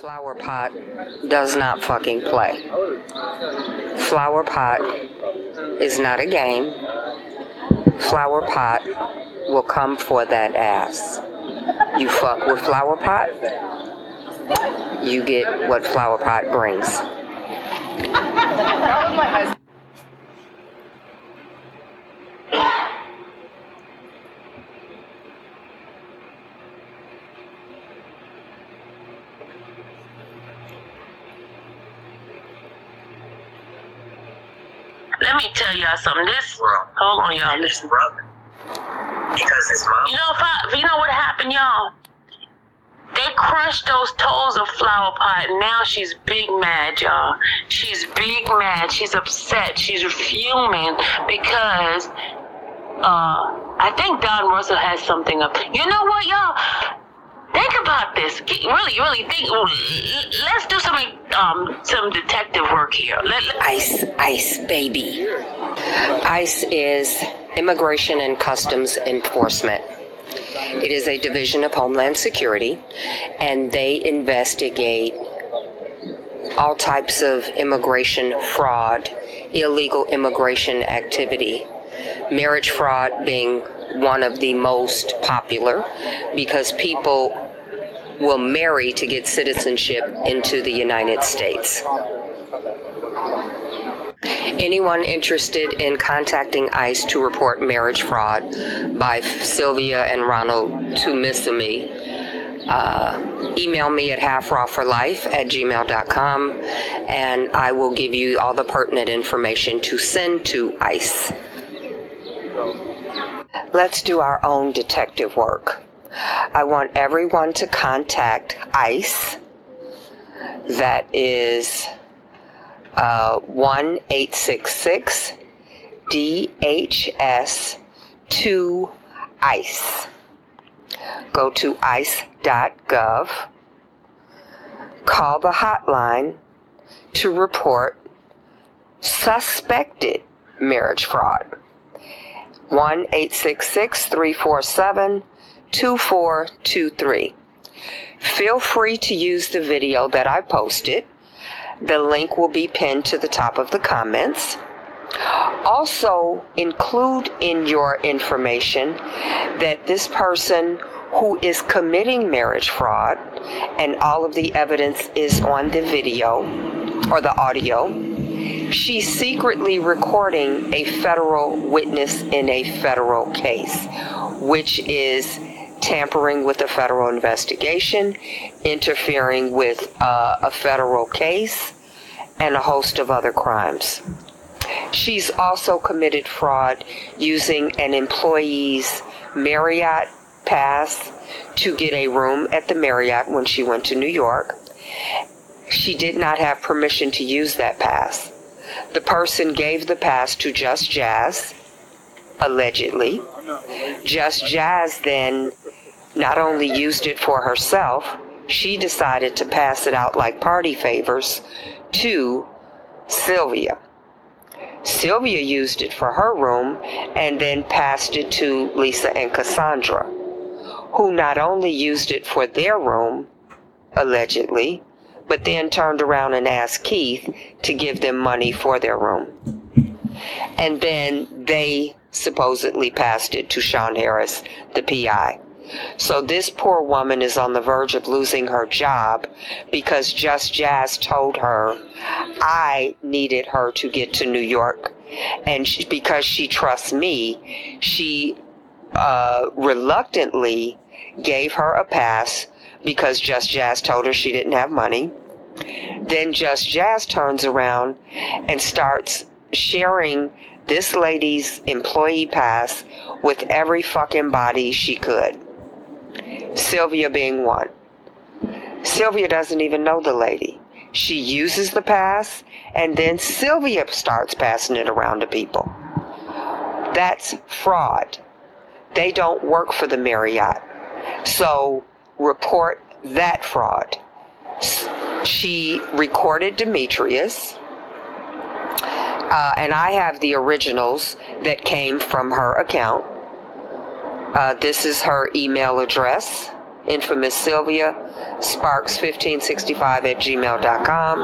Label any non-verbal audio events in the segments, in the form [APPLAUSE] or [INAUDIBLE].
Flower Pot does not fucking play. Flower Pot is not a game. Flower Pot will come for that ass. You fuck with Flower Pot, you get what Flower Pot brings. [LAUGHS] Let me tell y'all something. This, hold on, y'all. Listen. brother. Because his mom You know, if I, you know what happened, y'all? They crushed those toes of Flower Pot. Now she's big mad, y'all. She's big mad. She's upset. She's fuming because uh, I think Don Russell has something up. You know what, y'all? Think about this. Get- Really, really think. Let's do some um some detective work here. Let, let- ICE, ICE, baby. ICE is Immigration and Customs Enforcement. It is a division of Homeland Security, and they investigate all types of immigration fraud, illegal immigration activity. Marriage fraud being one of the most popular because people will marry to get citizenship into the United States. Anyone interested in contacting ICE to report marriage fraud by Sylvia and Ronald Tumisimi, uh, email me at halfrawforlife at gmail.com and I will give you all the pertinent information to send to ICE. Let's do our own detective work. I want everyone to contact ICE. That is uh, 1 866 DHS 2 ICE. Go to ice.gov, call the hotline to report suspected marriage fraud. 1 866 347 2423. Feel free to use the video that I posted. The link will be pinned to the top of the comments. Also, include in your information that this person who is committing marriage fraud, and all of the evidence is on the video or the audio, she's secretly recording a federal witness in a federal case, which is tampering with a federal investigation, interfering with uh, a federal case, and a host of other crimes. She's also committed fraud using an employee's Marriott pass to get a room at the Marriott when she went to New York. She did not have permission to use that pass. The person gave the pass to Just Jazz, allegedly. Just Jazz then not only used it for herself, she decided to pass it out like party favors to Sylvia. Sylvia used it for her room and then passed it to Lisa and Cassandra, who not only used it for their room, allegedly, but then turned around and asked Keith to give them money for their room. And then they supposedly passed it to Sean Harris, the PI. So this poor woman is on the verge of losing her job because Just Jazz told her I needed her to get to New York. And she, because she trusts me, she uh, reluctantly gave her a pass because Just Jazz told her she didn't have money. Then Just Jazz turns around and starts sharing this lady's employee pass with every fucking body she could. Sylvia being one. Sylvia doesn't even know the lady. She uses the pass and then Sylvia starts passing it around to people. That's fraud. They don't work for the Marriott. So report that fraud. She recorded Demetrius. Uh, and I have the originals that came from her account. Uh, this is her email address infamous Sylvia, sparks1565 at gmail.com.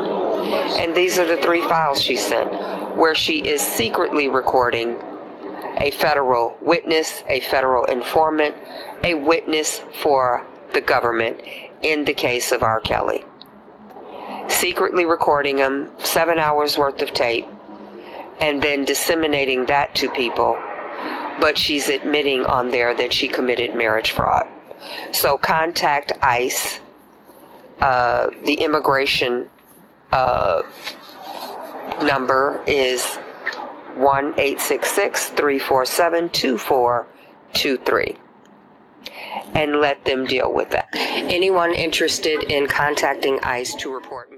And these are the three files she sent, where she is secretly recording a federal witness, a federal informant, a witness for the government in the case of R. Kelly. Secretly recording them, seven hours worth of tape, and then disseminating that to people. But she's admitting on there that she committed marriage fraud. So contact ICE, uh, the immigration uh, number is 1 347 2423 and let them deal with that. Anyone interested in contacting ICE to report